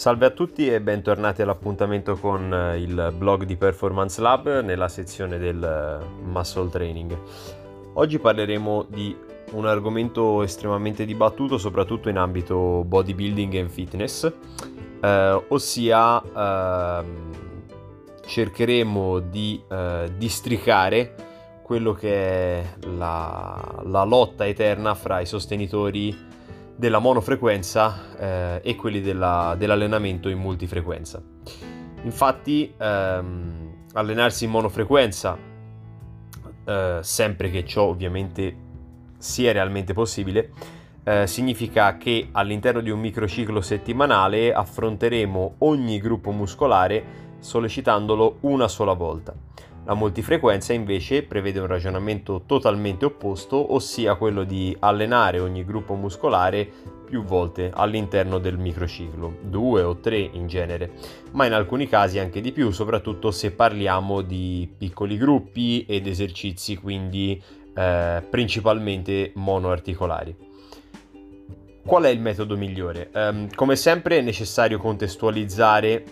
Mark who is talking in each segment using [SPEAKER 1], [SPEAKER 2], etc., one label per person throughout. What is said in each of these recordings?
[SPEAKER 1] Salve a tutti e bentornati all'appuntamento con eh, il blog di Performance Lab nella sezione del eh, Muscle Training. Oggi parleremo di un argomento estremamente dibattuto soprattutto in ambito bodybuilding e fitness, eh, ossia eh, cercheremo di eh, districare quello che è la, la lotta eterna fra i sostenitori della monofrequenza eh, e quelli della, dell'allenamento in multifrequenza. Infatti ehm, allenarsi in monofrequenza, eh, sempre che ciò ovviamente sia realmente possibile, eh, significa che all'interno di un microciclo settimanale affronteremo ogni gruppo muscolare sollecitandolo una sola volta. La multifrequenza invece prevede un ragionamento totalmente opposto, ossia quello di allenare ogni gruppo muscolare più volte all'interno del microciclo, due o tre in genere, ma in alcuni casi anche di più, soprattutto se parliamo di piccoli gruppi ed esercizi quindi eh, principalmente monoarticolari. Qual è il metodo migliore? Um, come sempre è necessario contestualizzare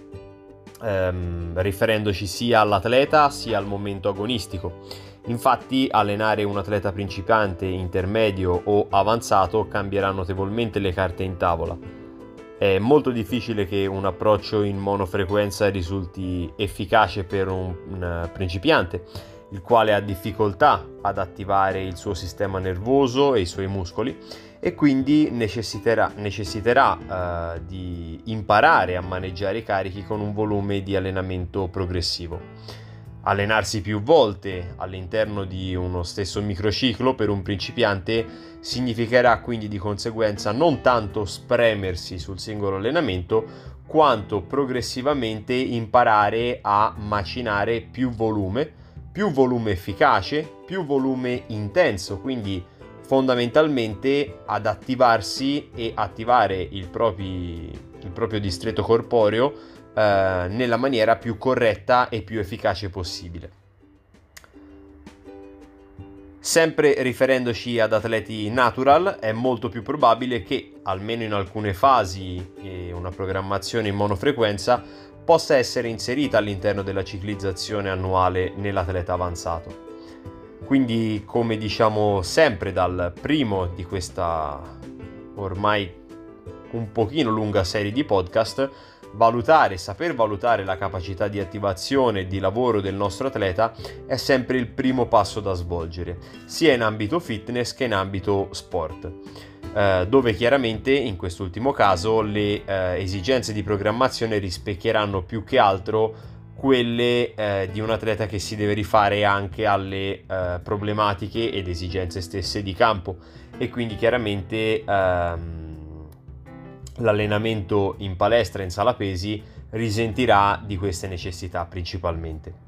[SPEAKER 1] ehm, riferendoci sia all'atleta sia al momento agonistico. Infatti allenare un atleta principiante, intermedio o avanzato cambierà notevolmente le carte in tavola. È molto difficile che un approccio in monofrequenza risulti efficace per un, un principiante, il quale ha difficoltà ad attivare il suo sistema nervoso e i suoi muscoli e quindi necessiterà, necessiterà uh, di imparare a maneggiare i carichi con un volume di allenamento progressivo. Allenarsi più volte all'interno di uno stesso microciclo per un principiante significherà quindi di conseguenza non tanto spremersi sul singolo allenamento, quanto progressivamente imparare a macinare più volume, più volume efficace, più volume intenso, quindi fondamentalmente ad attivarsi e attivare il, propri, il proprio distretto corporeo eh, nella maniera più corretta e più efficace possibile. Sempre riferendoci ad atleti natural, è molto più probabile che, almeno in alcune fasi e una programmazione in monofrequenza, possa essere inserita all'interno della ciclizzazione annuale nell'atleta avanzato. Quindi, come diciamo sempre dal primo di questa ormai un pochino lunga serie di podcast, valutare, saper valutare la capacità di attivazione e di lavoro del nostro atleta è sempre il primo passo da svolgere, sia in ambito fitness che in ambito sport. Eh, dove chiaramente in quest'ultimo caso le eh, esigenze di programmazione rispecchieranno più che altro quelle eh, di un atleta che si deve rifare anche alle eh, problematiche ed esigenze stesse di campo e quindi chiaramente ehm, l'allenamento in palestra in sala pesi risentirà di queste necessità principalmente.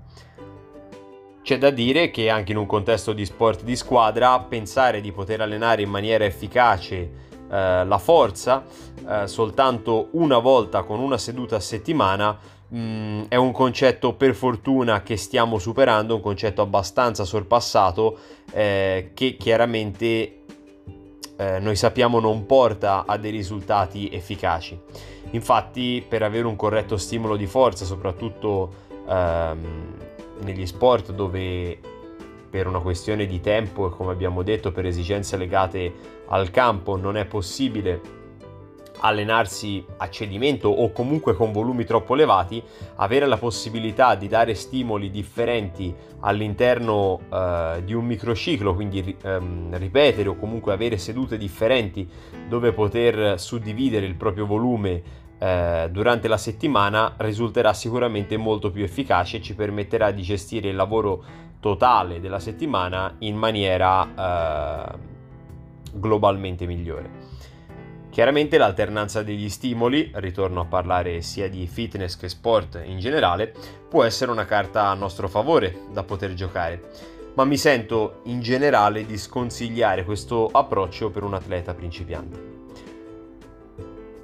[SPEAKER 1] C'è da dire che anche in un contesto di sport di squadra pensare di poter allenare in maniera efficace eh, la forza eh, soltanto una volta con una seduta a settimana Mm, è un concetto per fortuna che stiamo superando, un concetto abbastanza sorpassato eh, che chiaramente eh, noi sappiamo non porta a dei risultati efficaci. Infatti per avere un corretto stimolo di forza, soprattutto ehm, negli sport dove per una questione di tempo e come abbiamo detto per esigenze legate al campo non è possibile allenarsi a cedimento o comunque con volumi troppo elevati, avere la possibilità di dare stimoli differenti all'interno eh, di un microciclo, quindi ehm, ripetere o comunque avere sedute differenti dove poter suddividere il proprio volume eh, durante la settimana risulterà sicuramente molto più efficace e ci permetterà di gestire il lavoro totale della settimana in maniera eh, globalmente migliore. Chiaramente l'alternanza degli stimoli, ritorno a parlare sia di fitness che sport in generale, può essere una carta a nostro favore da poter giocare, ma mi sento in generale di sconsigliare questo approccio per un atleta principiante.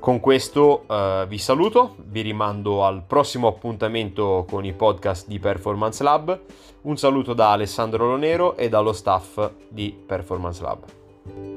[SPEAKER 1] Con questo uh, vi saluto, vi rimando al prossimo appuntamento con i podcast di Performance Lab. Un saluto da Alessandro Lonero e dallo staff di Performance Lab.